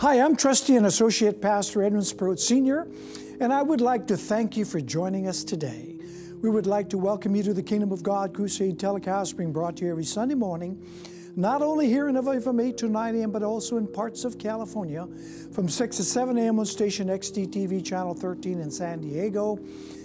Hi, I'm Trustee and Associate Pastor Edwin Sproat Sr., and I would like to thank you for joining us today. We would like to welcome you to the Kingdom of God Crusade telecast being brought to you every Sunday morning, not only here in Hawaii from 8 to 9 a.m., but also in parts of California from 6 to 7 a.m. on station XDTV Channel 13 in San Diego,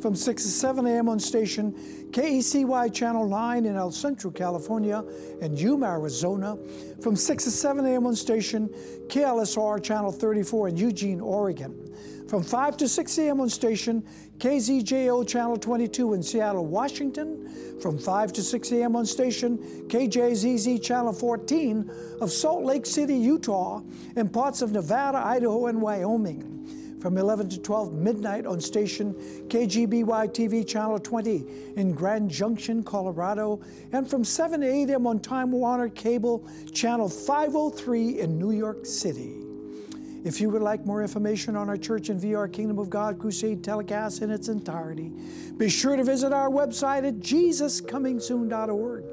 from 6 to 7 a.m. on station KECY Channel 9 in El Centro, California, and Yuma, Arizona. From 6 to 7 a.m. on station KLSR Channel 34 in Eugene, Oregon. From 5 to 6 a.m. on station KZJO Channel 22 in Seattle, Washington. From 5 to 6 a.m. on station KJZZ Channel 14 of Salt Lake City, Utah, and parts of Nevada, Idaho, and Wyoming from 11 to 12 midnight on station KGBY TV Channel 20 in Grand Junction, Colorado, and from 7 to 8 a.m. on Time Warner Cable Channel 503 in New York City. If you would like more information on our church and our Kingdom of God Crusade telecast in its entirety, be sure to visit our website at jesuscomingsoon.org.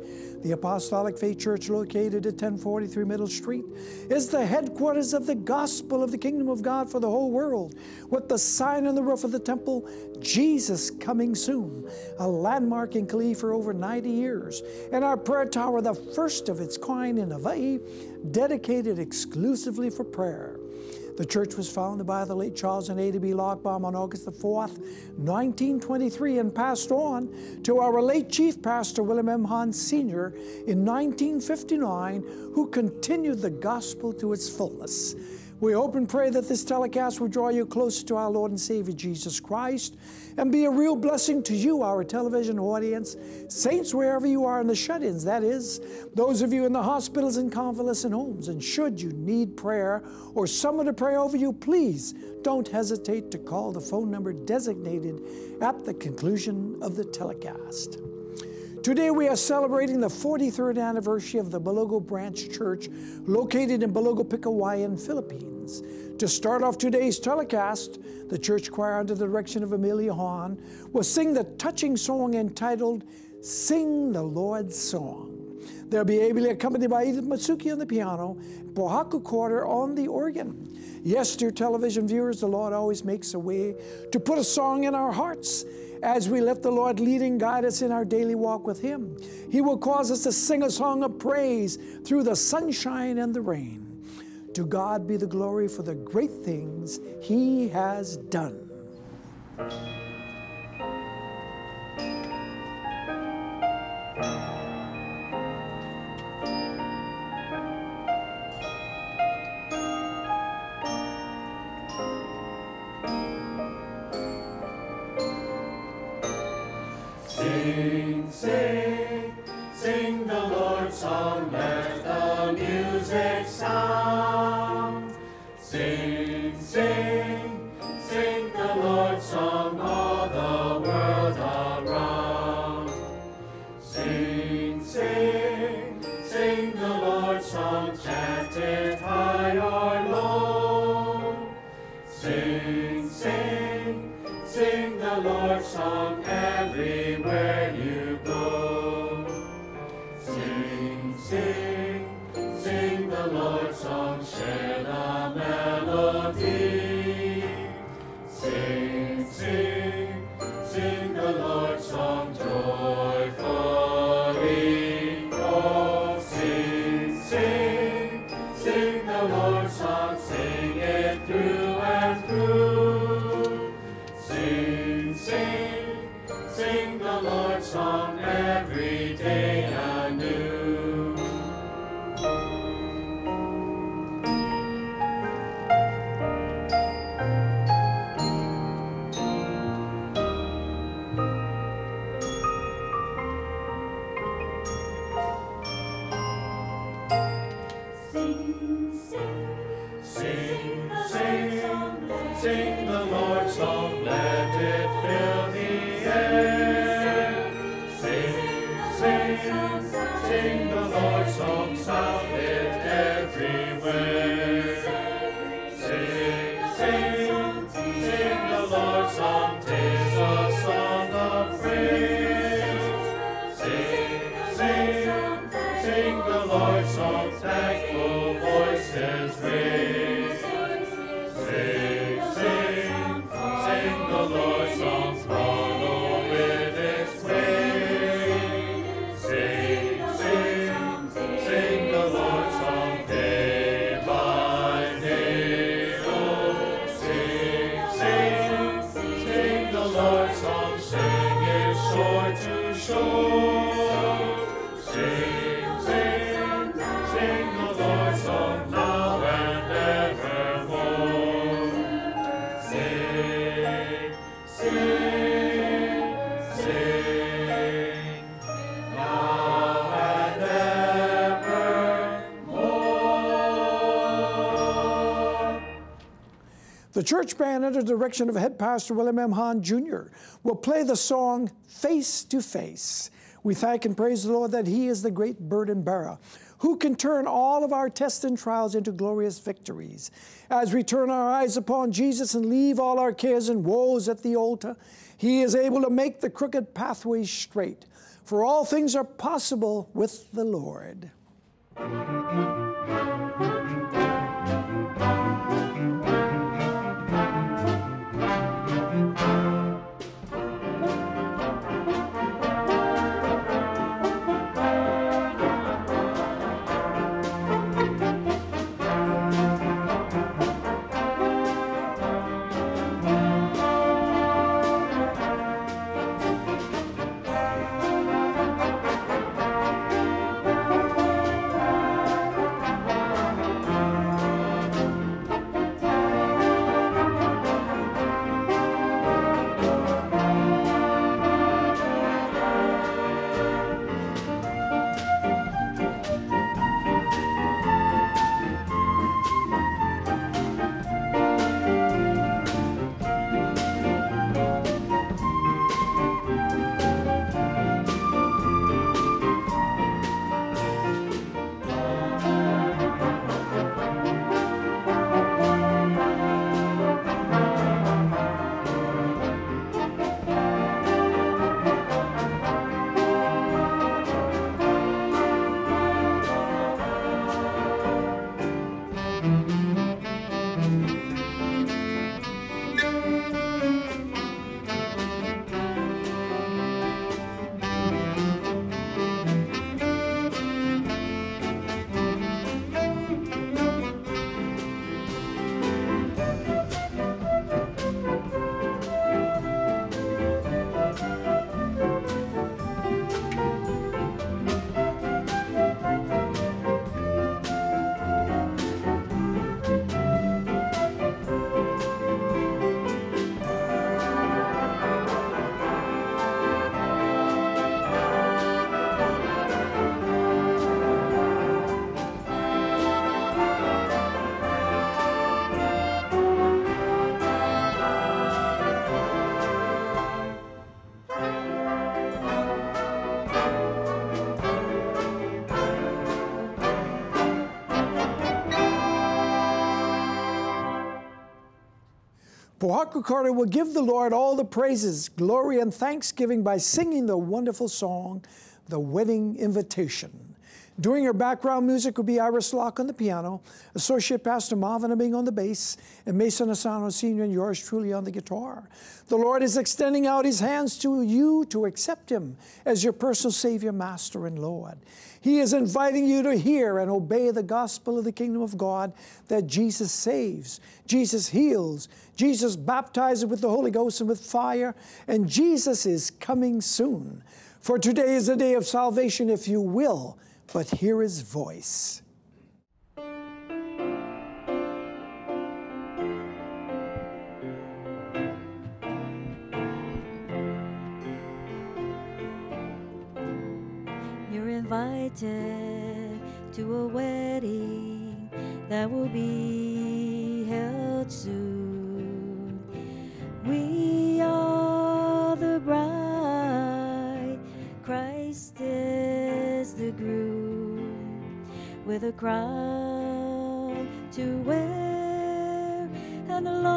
The Apostolic Faith Church, located at 1043 Middle Street, is the headquarters of the gospel of the kingdom of God for the whole world, with the sign on the roof of the temple, Jesus coming soon, a landmark in Kalihi for over 90 years, and our prayer tower, the first of its kind in Hawaii, dedicated exclusively for prayer. The church was founded by the late Charles and Ada B. Lockbaum on August the 4th, 1923, and passed on to our late Chief Pastor William M. Hahn Sr. in 1959, who continued the gospel to its fullness. We hope and pray that this telecast will draw you closer to our Lord and Savior Jesus Christ and be a real blessing to you, our television audience, saints wherever you are in the shut ins, that is, those of you in the hospitals and convalescent homes. And should you need prayer or someone to pray over you, please don't hesitate to call the phone number designated at the conclusion of the telecast. Today we are celebrating the 43rd anniversary of the Balogo Branch Church located in Balogo, Pigcawayan, Philippines. To start off today's telecast, the church choir under the direction of Amelia Hahn will sing the touching song entitled Sing the Lord's Song. They'll be ably accompanied by Edith Matsuki on the piano, Pohaku Carter on the organ. Yes, dear television viewers, the Lord always makes a way to put a song in our hearts as we let the Lord lead and guide us in our daily walk with Him. He will cause us to sing a song of praise through the sunshine and the rain. To God be the glory for the great things He has done. Sing, sing, sing the Lord's song, The church band, under the direction of head pastor William M. Hahn Jr., will play the song Face to Face. We thank and praise the Lord that He is the great burden bearer who can turn all of our tests and trials into glorious victories. As we turn our eyes upon Jesus and leave all our cares and woes at the altar, He is able to make the crooked pathways straight. For all things are possible with the Lord. Pohaku Carter will give the Lord all the praises, glory, and thanksgiving by singing the wonderful song, The Wedding Invitation. Doing her background music will be Iris Locke on the piano, Associate Pastor Marvin Abing on the bass, and Mason Asano Sr. and yours truly on the guitar. The Lord is extending out His hands to you to accept Him as your personal Savior, Master, and Lord. He is inviting you to hear and obey the gospel of the kingdom of God that Jesus saves, Jesus heals, Jesus baptizes with the Holy Ghost and with fire, and Jesus is coming soon. For today is a day of salvation, if you will but hear his voice. You're invited to a wedding that will be held soon. With a to wear and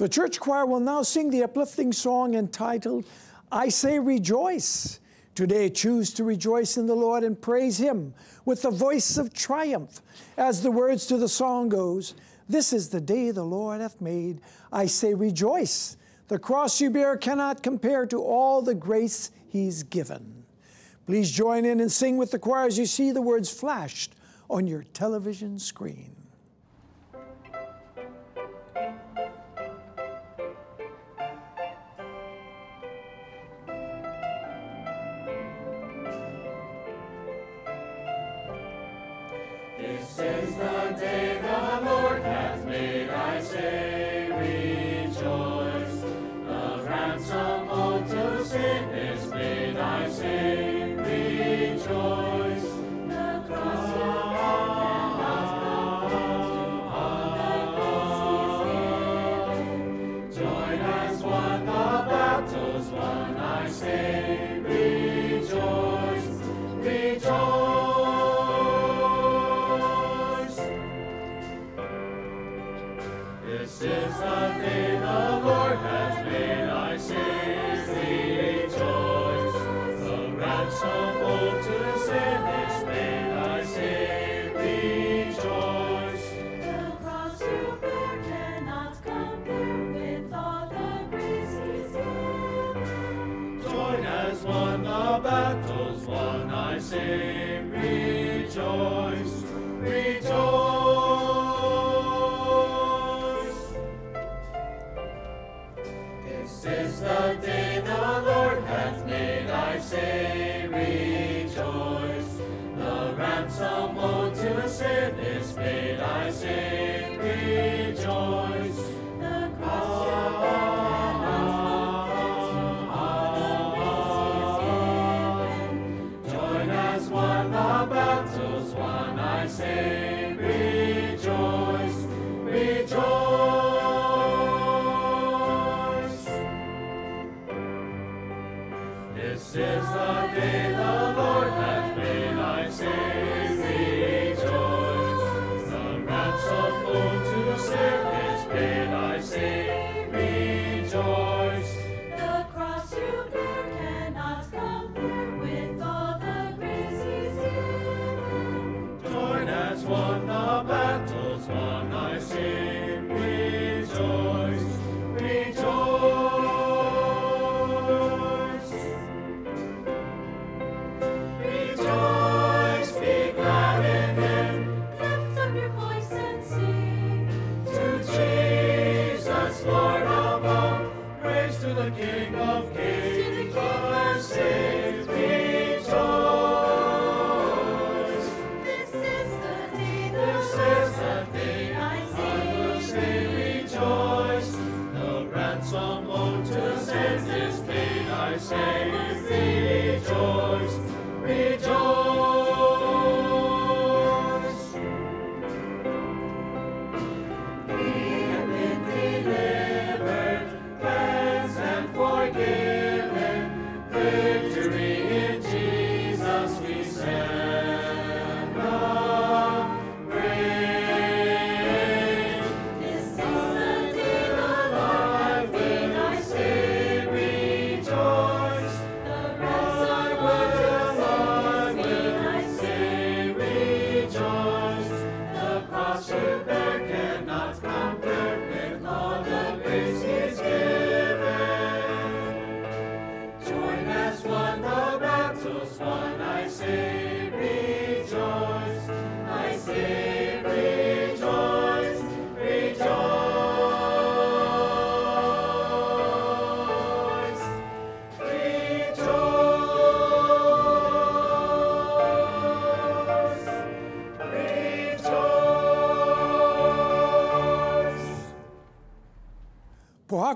The church choir will now sing the uplifting song entitled, I Say Rejoice. Today, choose to rejoice in the Lord and praise Him with the voice of triumph. As the words to the song goes, This is the day the Lord hath made. I say rejoice. The cross you bear cannot compare to all the grace He's given. Please join in and sing with the choir as you see the words flashed on your television screen.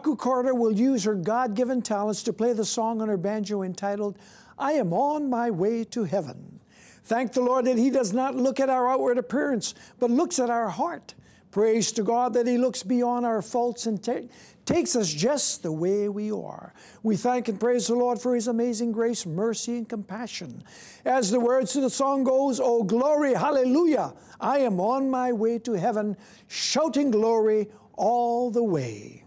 Aku Carter will use her God given talents to play the song on her banjo entitled, I Am On My Way to Heaven. Thank the Lord that He does not look at our outward appearance, but looks at our heart. Praise to God that He looks beyond our faults and ta- takes us just the way we are. We thank and praise the Lord for His amazing grace, mercy, and compassion. As the words to the song goes, Oh glory, hallelujah! I am on my way to heaven, shouting glory all the way.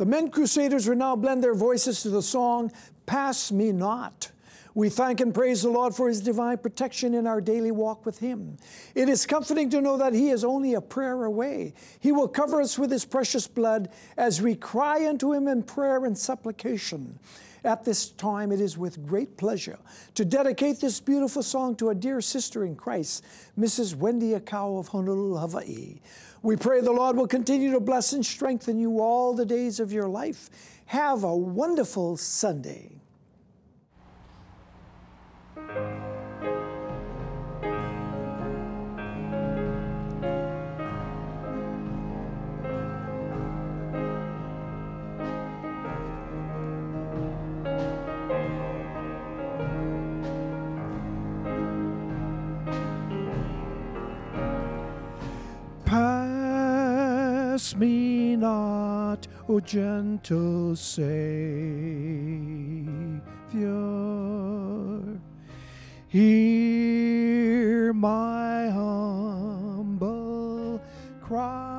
The men crusaders will now blend their voices to the song, Pass Me Not. We thank and praise the Lord for His divine protection in our daily walk with Him. It is comforting to know that He is only a prayer away. He will cover us with His precious blood as we cry unto Him in prayer and supplication. At this time, it is with great pleasure to dedicate this beautiful song to a dear sister in Christ, Mrs. Wendy Akau of Honolulu, Hawaii. We pray the Lord will continue to bless and strengthen you all the days of your life. Have a wonderful Sunday. Me not, O gentle Savior. Hear my humble cry.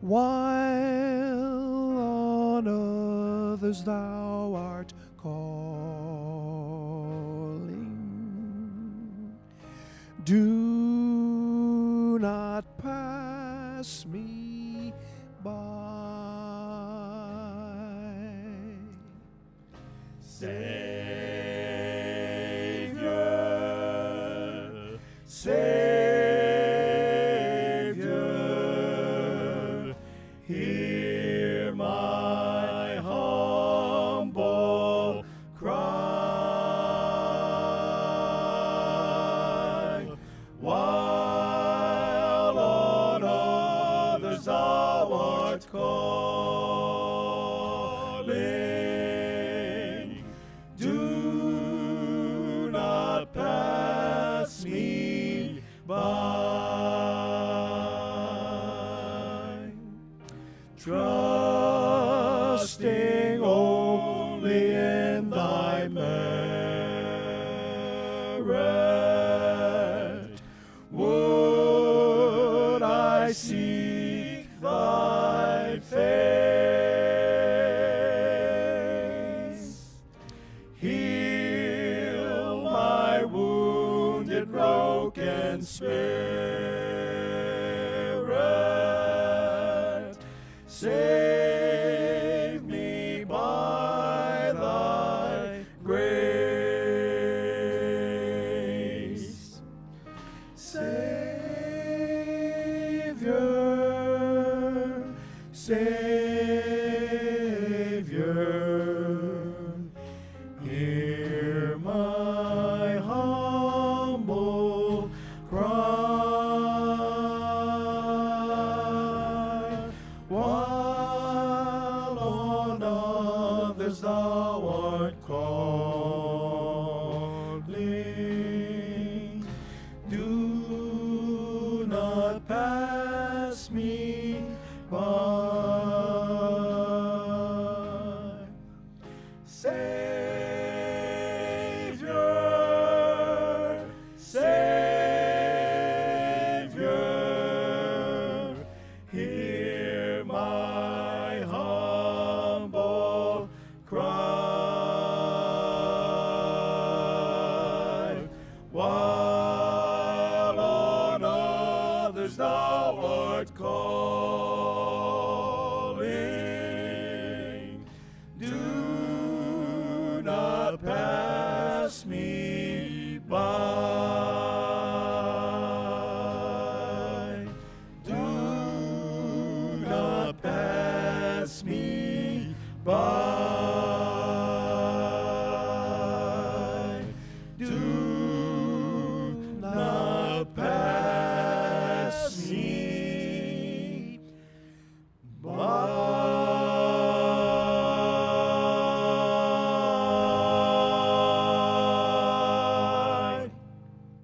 While on others thou art calling, do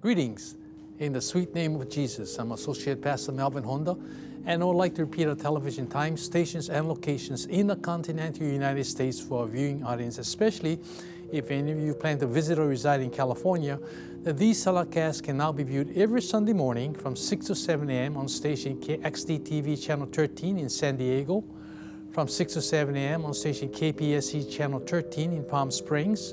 Greetings. In the sweet name of Jesus, I'm Associate Pastor Melvin Honda, and I would like to repeat our television times, stations, and locations in the continental United States for our viewing audience, especially if any of you plan to visit or reside in California, that these telecasts can now be viewed every Sunday morning from 6 to 7 a.m. on station XD TV Channel 13 in San Diego, from 6 to 7 a.m. on station KPSC Channel 13 in Palm Springs,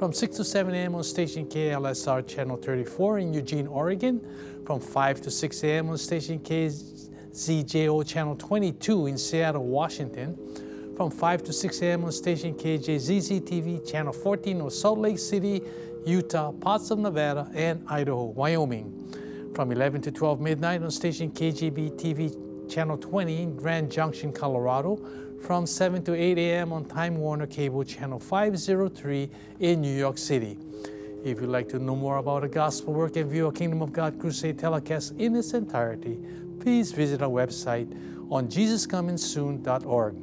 From 6 to 7 a.m. on station KLSR channel 34 in Eugene, Oregon, from 5 to 6 a.m. on station KZJO Channel 22 in Seattle, Washington, from 5 to 6 a.m. on station KJZZ TV Channel 14 of Salt Lake City, Utah, parts of Nevada, and Idaho, Wyoming. From 11 to 12 midnight on station KGB TV Channel 20 in Grand Junction, Colorado. From 7 to 8 a.m. on Time Warner Cable Channel 503 in New York City. If you'd like to know more about the gospel work and view a Kingdom of God Crusade telecast in its entirety, please visit our website on jesuscomingsoon.org.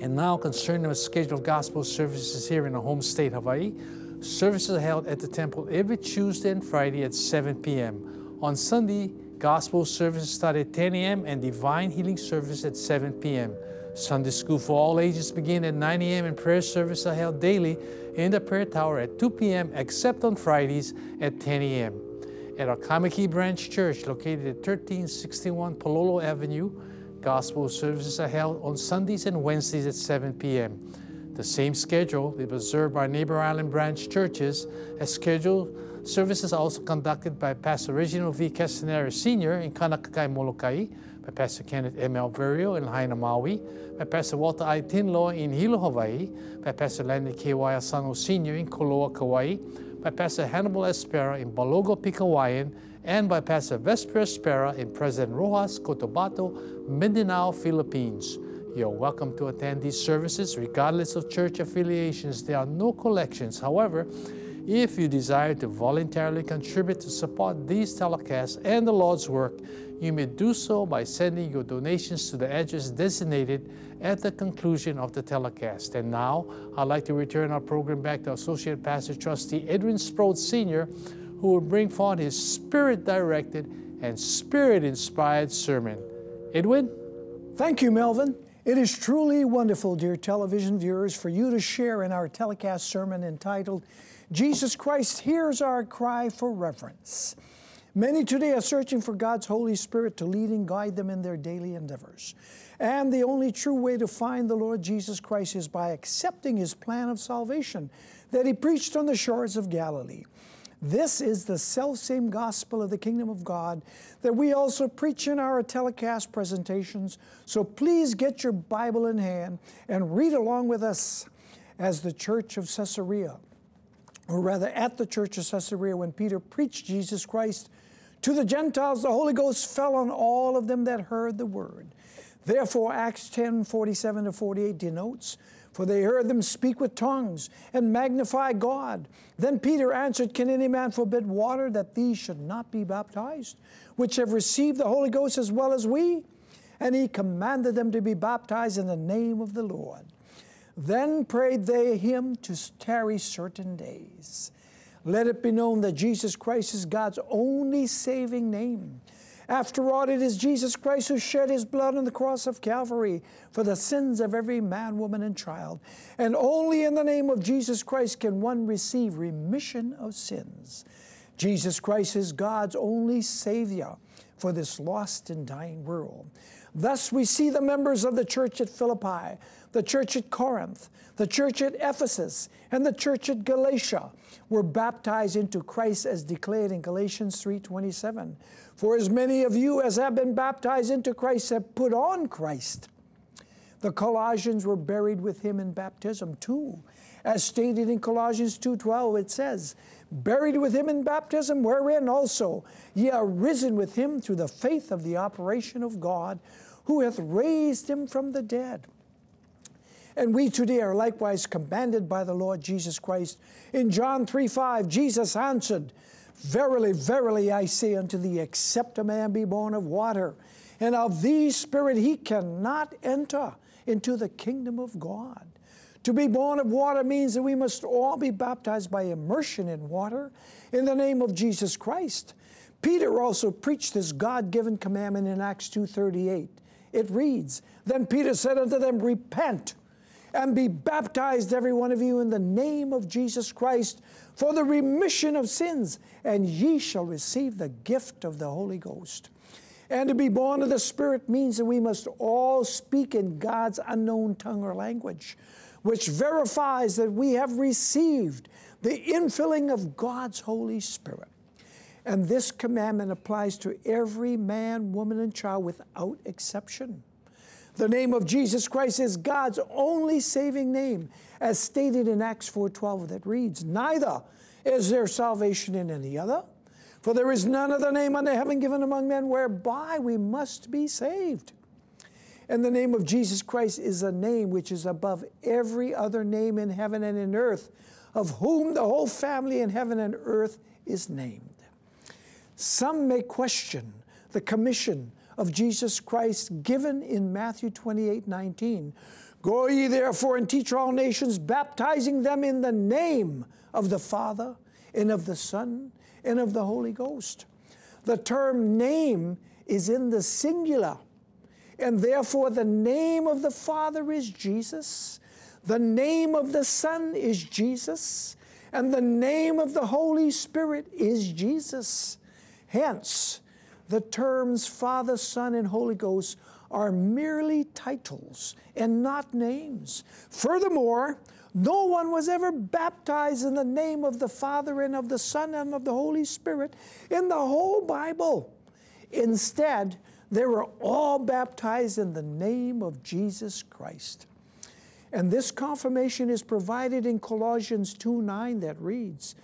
And now, concerning the schedule of gospel services here in our home state, Hawaii, services are held at the temple every Tuesday and Friday at 7 p.m. On Sunday, gospel services start at 10 a.m. and divine healing service at 7 p.m. Sunday school for all ages begin at 9 a.m. and prayer services are held daily in the prayer tower at 2 p.m. except on Fridays at 10 a.m at our Kaimuki Branch Church located at 1361 Palolo Avenue. Gospel services are held on Sundays and Wednesdays at 7 p.m. The same schedule is observed by neighbor island branch churches. As scheduled, services are also conducted by Pastor Reginald V. Castanera Sr. in Kaunakakai, Molokai, by Pastor Kenneth M. Alverio in Lahaina, Maui, by Pastor Walter I. Tinloa in Hilo, Hawaii, by Pastor Landon K. Asano Sr. in Koloa, Kauai, by Pastor Hannibal Espera in Balogo, Pigcawayan, and by Pastor Vesper Espera in President Rojas, Cotabato, Mindanao, Philippines. You're welcome to attend these services regardless of church affiliations. There are no collections. However, if you desire to voluntarily contribute to support these telecasts and the Lord's work, you may do so by sending your donations to the address designated at the conclusion of the telecast. And now, I'd like to return our program back to Associate Pastor Trustee Edwin Sproat Sr., who will bring forth his spirit directed and spirit inspired sermon. Edwin? Thank you, Melvin. It is truly wonderful, dear television viewers, for you to share in our telecast sermon entitled, Jesus Christ Hears Our Cry for Reverence. Many today are searching for God's Holy Spirit to lead and guide them in their daily endeavors. And the only true way to find the Lord Jesus Christ is by accepting His plan of salvation that He preached on the shores of Galilee. This is the self-same gospel of the kingdom of God that we also preach in our telecast presentations. So please get your Bible in hand and read along with us as the church of Caesarea, or rather at the church of Caesarea when Peter preached Jesus Christ to the Gentiles, the Holy Ghost fell on all of them that heard the word. Therefore, Acts 10 47 to 48 denotes, For they heard them speak with tongues and magnify God. Then Peter answered, Can any man forbid water that these should not be baptized, which have received the Holy Ghost as well as we? And he commanded them to be baptized in the name of the Lord. Then prayed they him to tarry certain days. Let it be known that Jesus Christ is God's only saving name. After all, it is Jesus Christ who shed his blood on the cross of Calvary for the sins of every man, woman, and child. And only in the name of Jesus Christ can one receive remission of sins. Jesus Christ is God's only Savior for this lost and dying world. Thus, we see the members of the church at Philippi, the church at Corinth, the church at Ephesus, and the church at Galatia were baptized into Christ as declared in Galatians 3:27. For as many of you as have been baptized into Christ have put on Christ. The Colossians were buried with him in baptism too. As stated in Colossians 2:12 it says, buried with him in baptism wherein also ye are risen with him through the faith of the operation of God who hath raised him from the dead. And we today are likewise commanded by the Lord Jesus Christ. In John 3 5, Jesus answered, Verily, verily, I say unto thee, except a man be born of water and of the Spirit, he cannot enter into the kingdom of God. To be born of water means that we must all be baptized by immersion in water in the name of Jesus Christ. Peter also preached this God-given commandment in Acts 2:38. It reads, "Then Peter said unto them, repent and be baptized every one of you in the name of Jesus Christ for the remission of sins, and ye shall receive the gift of the Holy Ghost." And to be born of the Spirit means that we must all speak in God's unknown tongue or language, which verifies that we have received the infilling of God's Holy Spirit. And this commandment applies to every man, woman, and child without exception. The name of Jesus Christ is God's only saving name, as stated in Acts 4:12 that reads, "Neither is there salvation in any other, for there is none other name under heaven given among men whereby we must be saved." And the name of Jesus Christ is a name which is above every other name in heaven and in earth, of whom the whole family in heaven and earth is named. Some may question the commission of Jesus Christ given in Matthew 28 19. Go ye therefore and teach all nations, baptizing them in the name of the Father and of the Son and of the Holy Ghost. The term name is in the singular, and therefore the name of the Father is Jesus, the name of the Son is Jesus, and the name of the Holy Spirit is Jesus. Hence, the terms Father, Son, and Holy Ghost are merely titles and not names. Furthermore, no one was ever baptized in the name of the Father and of the Son and of the Holy Spirit in the whole Bible. Instead, they were all baptized in the name of Jesus Christ. And this confirmation is provided in Colossians 2 9 that reads,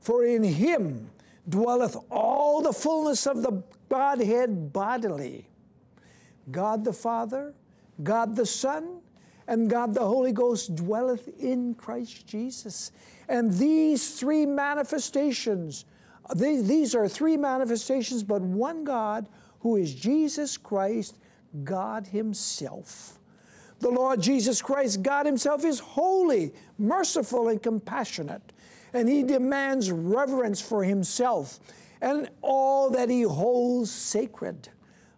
For in him dwelleth all the fullness of the Godhead bodily. God the Father, God the Son, and God the Holy Ghost dwelleth in Christ Jesus. And these three manifestations, these are three manifestations, but one God who is Jesus Christ, God Himself. The Lord Jesus Christ, God Himself, is holy, merciful, and compassionate and he demands reverence for himself and all that he holds sacred.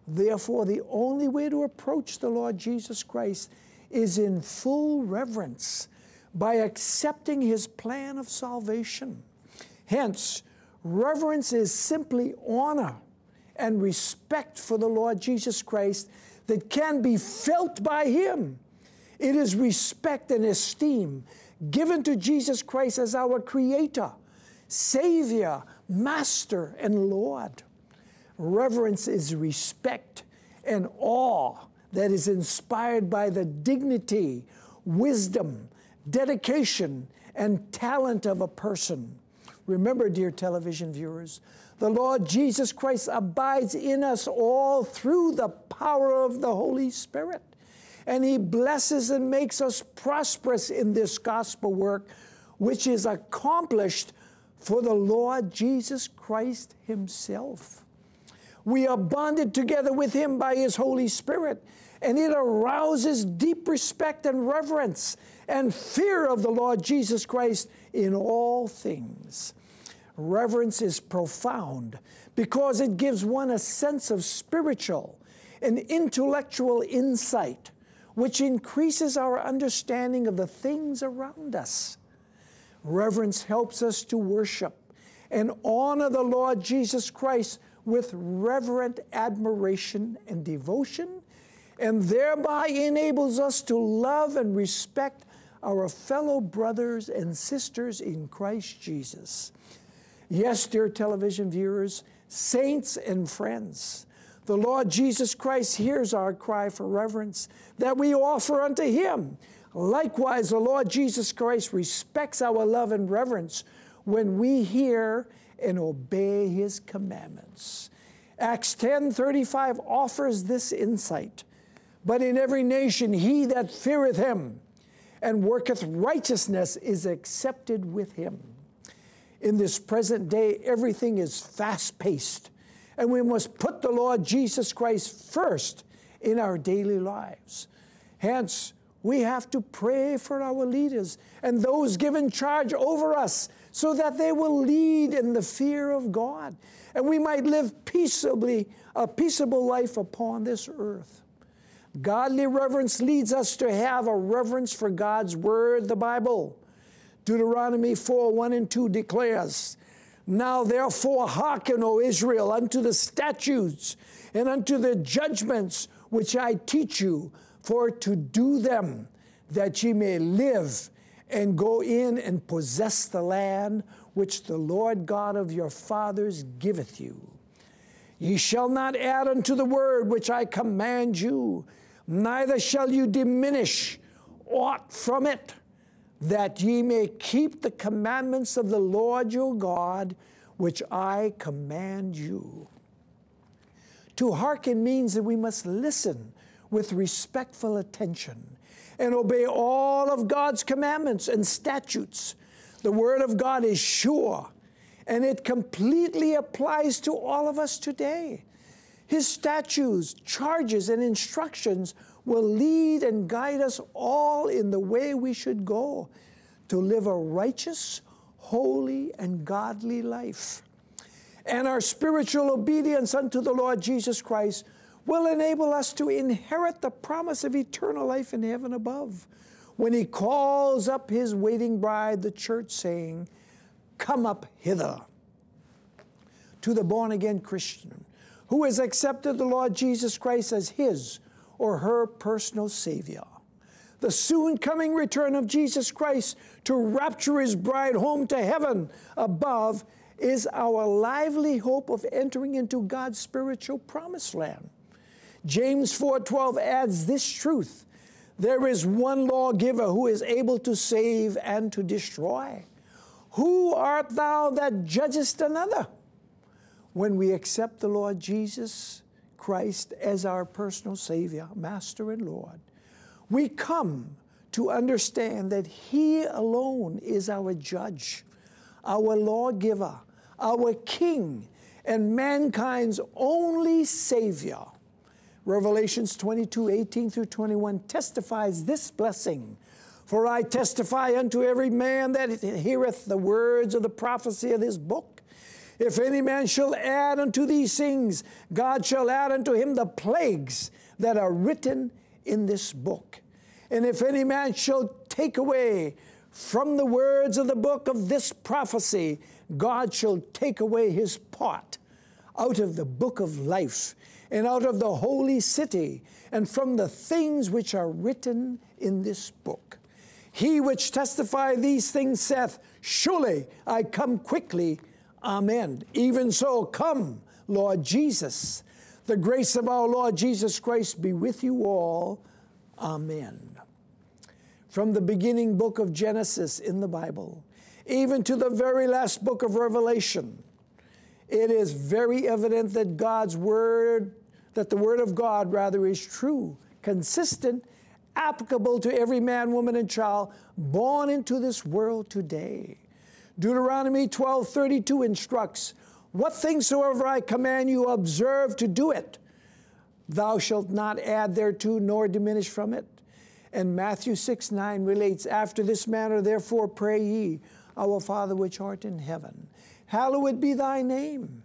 Therefore, the only way to approach the Lord Jesus Christ is in full reverence by accepting his plan of salvation. Hence, reverence is simply honor and respect for the Lord Jesus Christ that can be felt by him. It is respect and esteem given to Jesus Christ as our Creator, Savior, Master, and Lord. Reverence is respect and awe that is inspired by the dignity, wisdom, dedication, and talent of a person. Remember, dear television viewers, the Lord Jesus Christ abides in us all through the power of the Holy Spirit and He blesses and makes us prosperous in this gospel work, which is accomplished for the Lord Jesus Christ Himself. We are bonded together with Him by His Holy Spirit, and it arouses deep respect and reverence and fear of the Lord Jesus Christ in all things. Reverence is profound because it gives one a sense of spiritual and intellectual insight which increases our understanding of the things around us. Reverence helps us to worship and honor the Lord Jesus Christ with reverent admiration and devotion, and thereby enables us to love and respect our fellow brothers and sisters in Christ Jesus. Yes, dear television viewers, saints and friends, the Lord Jesus Christ hears our cry for reverence that we offer unto Him. Likewise, the Lord Jesus Christ respects our love and reverence when we hear and obey His commandments. Acts 10:35 offers this insight. But in every nation he that feareth him and worketh righteousness is accepted with him. In this present day, everything is fast paced, and we must put the Lord Jesus Christ first in our daily lives. Hence, we have to pray for our leaders and those given charge over us so that they will lead in the fear of God and we might live peaceably a peaceable life upon this earth. Godly reverence leads us to have a reverence for God's word, the Bible. Deuteronomy 4 1 and 2 declares, Now therefore hearken, O Israel, unto the statutes and unto the judgments which I teach you, for to do them, that ye may live and go in and possess the land which the Lord God of your fathers giveth you. Ye shall not add unto the word which I command you, neither shall you diminish aught from it, that ye may keep the commandments of the Lord your God, which I command you. To hearken means that we must listen with respectful attention and obey all of God's commandments and statutes. The Word of God is sure and it completely applies to all of us today. His statutes, charges, and instructions will lead and guide us all in the way we should go to live a righteous, holy, and godly life. And our spiritual obedience unto the Lord Jesus Christ will enable us to inherit the promise of eternal life in heaven above when He calls up His waiting bride, the church, saying, Come up hither. To the born again Christian who has accepted the Lord Jesus Christ as his or her personal Savior. The soon coming return of Jesus Christ to rapture his bride home to heaven above is our lively hope of entering into God's spiritual promised land. James 4:12 adds this truth. There is one lawgiver who is able to save and to destroy. Who art thou that judgest another? When we accept the Lord Jesus Christ as our personal Savior, Master, and Lord, we come to understand that He alone is our judge, our lawgiver, our King, and mankind's only Savior. Revelations 22 18 through 21 testifies this blessing. For I testify unto every man that heareth the words of the prophecy of this book. If any man shall add unto these things, God shall add unto him the plagues that are written in this book. And if any man shall take away from the words of the book of this prophecy, God shall take away his part out of the book of life and out of the holy city and from the things which are written in this book. He which testify these things saith, Surely I come quickly. Amen. Even so, come, Lord Jesus. The grace of our Lord Jesus Christ be with you all. Amen. From the beginning book of Genesis in the Bible, even to the very last book of Revelation, it is very evident that God's Word, that the Word of God rather is true, consistent, applicable to every man, woman, and child born into this world today. Deuteronomy 12:32 instructs, "What things soever I command you, observe to do it. Thou shalt not add thereto nor diminish from it." And Matthew 6 9 relates, After this manner, therefore, pray ye, Our Father which art in heaven, hallowed be thy name.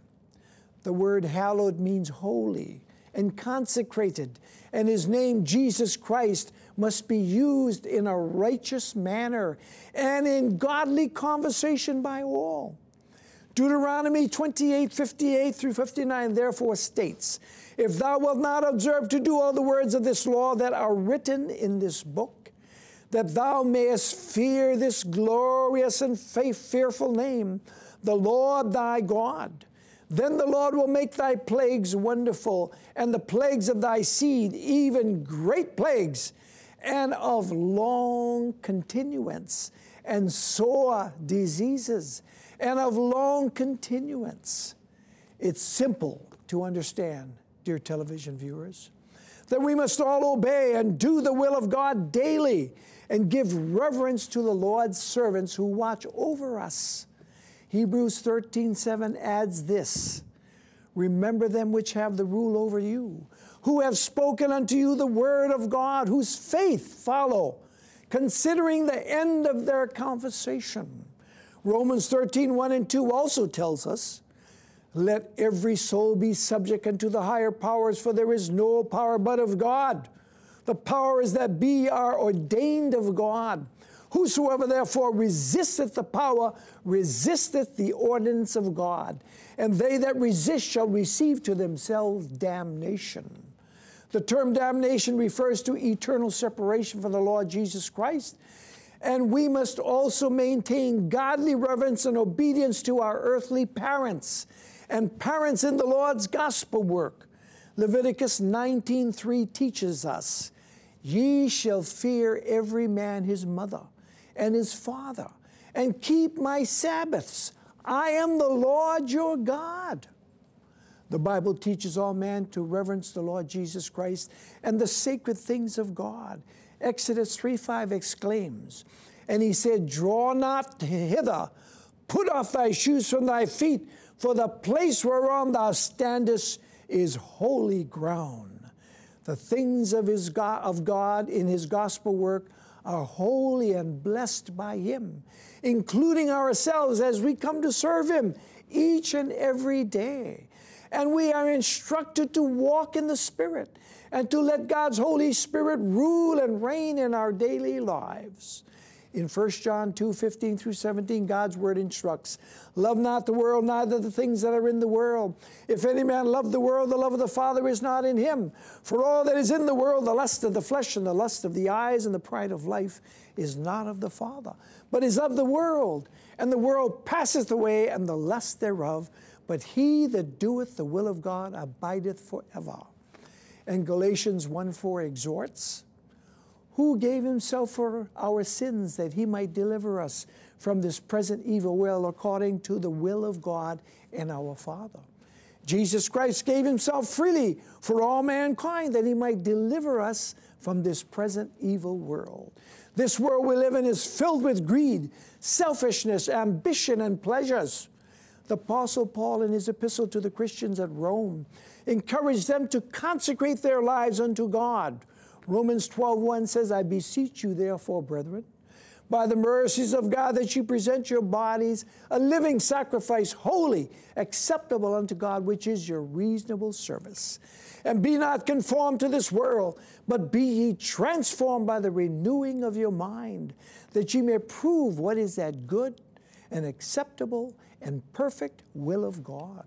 The word hallowed means holy and consecrated, and his name, Jesus Christ, must be used in a righteous manner and in godly conversation by all. Deuteronomy 28 58 through 59 therefore states, If thou wilt not observe to do all the words of this law that are written in this book, that thou mayest fear this glorious and faith fearful name, the Lord thy God, then the Lord will make thy plagues wonderful, and the plagues of thy seed, even great plagues, and of long continuance, and sore diseases, and of long continuance. It's simple to understand, dear television viewers. that we must all obey and do the will of God daily and give reverence to the Lord's servants who watch over us. Hebrews 13 7 adds this Remember them which have the rule over you, who have spoken unto you the word of God, whose faith follow, considering the end of their conversation. Romans 13 1 and 2 also tells us, Let every soul be subject unto the higher powers, for there is no power but of God. The powers that be are ordained of God. Whosoever therefore resisteth the power resisteth the ordinance of God, and they that resist shall receive to themselves damnation. The term damnation refers to eternal separation from the Lord Jesus Christ, and we must also maintain godly reverence and obedience to our earthly parents and parents in the Lord's gospel work. Leviticus 19:3 teaches us, "Ye shall fear every man his mother." and his father, and keep my Sabbaths. I am the Lord your God. The Bible teaches all men to reverence the Lord Jesus Christ and the sacred things of God. Exodus 3 5 exclaims, And he said, Draw not hither, put off thy shoes from thy feet, for the place whereon thou standest is holy ground. The things of, his God, of God in his gospel work are holy and blessed by Him, including ourselves as we come to serve Him each and every day. And we are instructed to walk in the Spirit and to let God's Holy Spirit rule and reign in our daily lives. In 1 John 2 15 through 17, God's word instructs Love not the world, neither the things that are in the world. If any man love the world, the love of the Father is not in him. For all that is in the world, the lust of the flesh and the lust of the eyes and the pride of life, is not of the Father, but is of the world. And the world passeth away, and the lust thereof. But he that doeth the will of God abideth forever. And Galatians 1 4 exhorts, who gave himself for our sins that he might deliver us from this present evil will according to the will of God and our Father. Jesus Christ gave himself freely for all mankind that he might deliver us from this present evil world. This world we live in is filled with greed, selfishness, ambition, and pleasures. The Apostle Paul, in his epistle to the Christians at Rome, encouraged them to consecrate their lives unto God. Romans 12:1 says, I beseech you, therefore, brethren, by the mercies of God that you present your bodies a living sacrifice, holy, acceptable unto God, which is your reasonable service. And be not conformed to this world, but be ye transformed by the renewing of your mind, that ye may prove what is that good and acceptable and perfect will of God.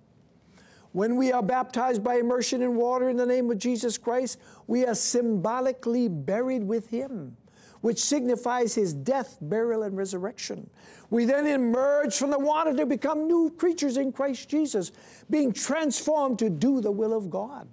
When we are baptized by immersion in water in the name of Jesus Christ, we are symbolically buried with Him which signifies his death, burial, and resurrection. We then emerge from the water to become new creatures in Christ Jesus, being transformed to do the will of God.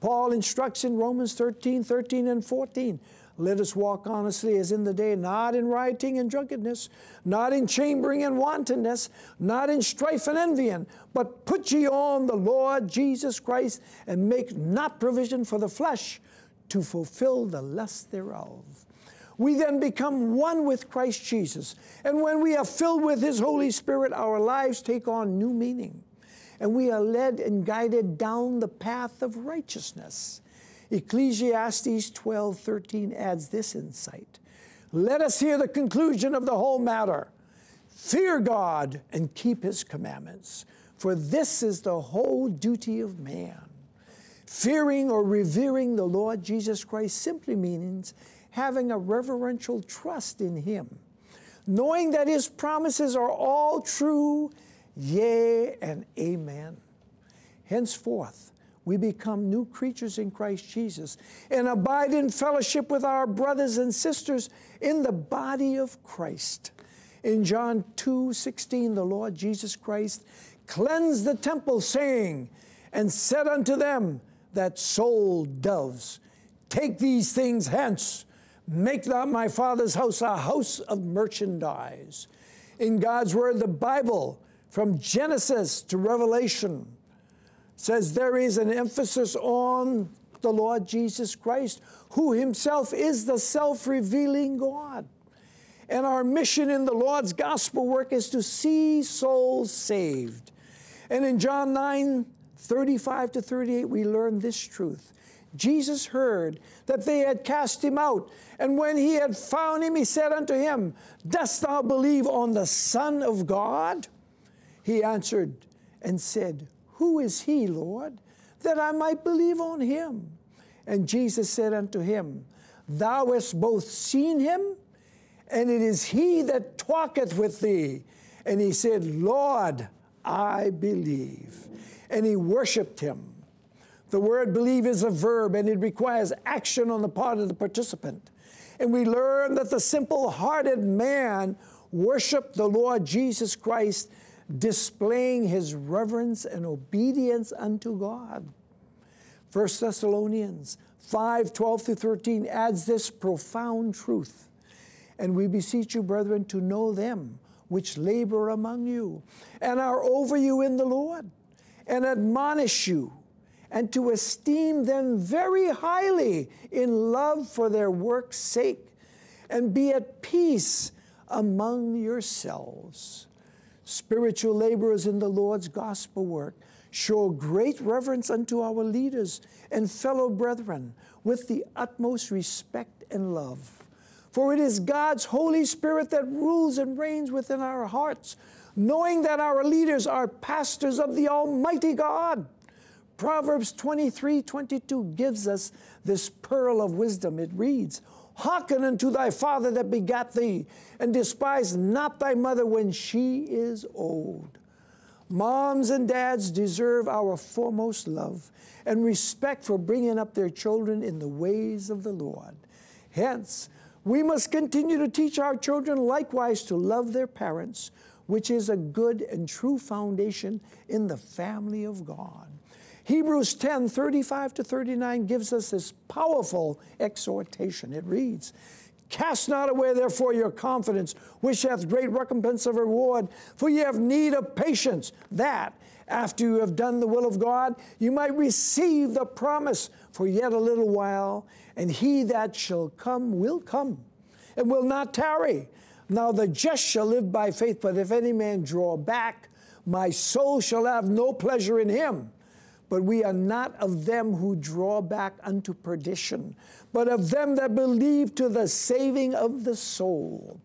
Paul instructs in Romans 13, 13, and 14. Let us walk honestly as in the day, not in rioting and drunkenness, not in chambering and wantonness, not in strife and envying, but put ye on the Lord Jesus Christ and make not provision for the flesh to fulfill the lust thereof we then become one with Christ Jesus. And when we are filled with His Holy Spirit, our lives take on new meaning. And we are led and guided down the path of righteousness. Ecclesiastes 12 13 adds this insight Let us hear the conclusion of the whole matter. Fear God and keep His commandments, for this is the whole duty of man. Fearing or revering the Lord Jesus Christ simply means having a reverential trust in Him, knowing that His promises are all true, yea and amen. Henceforth, we become new creatures in Christ Jesus and abide in fellowship with our brothers and sisters in the body of Christ. In John 2 16, the Lord Jesus Christ cleansed the temple, saying, And said unto them that sold doves, Take these things hence Make not my Father's house a house of merchandise. In God's Word, the Bible, from Genesis to Revelation, says there is an emphasis on the Lord Jesus Christ, who himself is the self revealing God. And our mission in the Lord's gospel work is to see souls saved. And in John 9 35 to 38, we learn this truth. Jesus heard that they had cast him out. And when he had found him, he said unto him, Dost thou believe on the Son of God? He answered and said, Who is he, Lord, that I might believe on him? And Jesus said unto him, Thou hast both seen him, and it is he that talketh with thee. And he said, Lord, I believe. And he worshiped him. The word believe is a verb and it requires action on the part of the participant. And we learn that the simple hearted man worshiped the Lord Jesus Christ, displaying his reverence and obedience unto God. 1 Thessalonians 5 12 through 13 adds this profound truth. And we beseech you, brethren, to know them which labor among you and are over you in the Lord, and admonish you, and to esteem them very highly in love for their work's sake, and be at peace among yourselves. Spiritual laborers in the Lord's gospel work show great reverence unto our leaders and fellow brethren with the utmost respect and love. For it is God's Holy Spirit that rules and reigns within our hearts, knowing that our leaders are pastors of the Almighty God. Proverbs 23 22 gives us this pearl of wisdom. It reads, Hearken unto thy father that begat thee, and despise not thy mother when she is old. Moms and dads deserve our foremost love and respect for bringing up their children in the ways of the Lord. Hence, we must continue to teach our children likewise to love their parents, which is a good and true foundation in the family of God. Hebrews 10 35 to 39 gives us this powerful exhortation. It reads, Cast not away, therefore, your confidence, which hath great recompense of reward, for ye have need of patience, that, after you have done the will of God, you might receive the promise for yet a little while, and he that shall come will come, and will not tarry. Now the just shall live by faith, but if any man draw back, my soul shall have no pleasure in him. But we are not of them who draw back unto perdition, but of them that believe to the saving of the soul.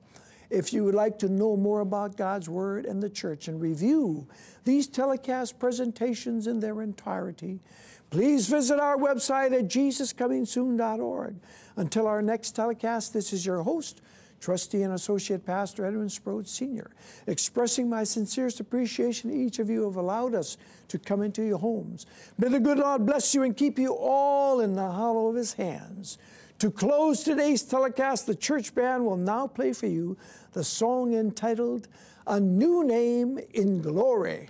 If you would like to know more about God's Word and the church and review these telecast presentations in their entirety, please visit our website at jesuscomingsoon.org. Until our next telecast, this is your host, Trustee and Associate Pastor Edwin Sproat Sr., expressing my sincerest appreciation each of you have allowed us to come into your homes. May the good Lord bless you and keep you all in the hollow of his hands. To close today's telecast, the church band will now play for you the song entitled A New Name in Glory.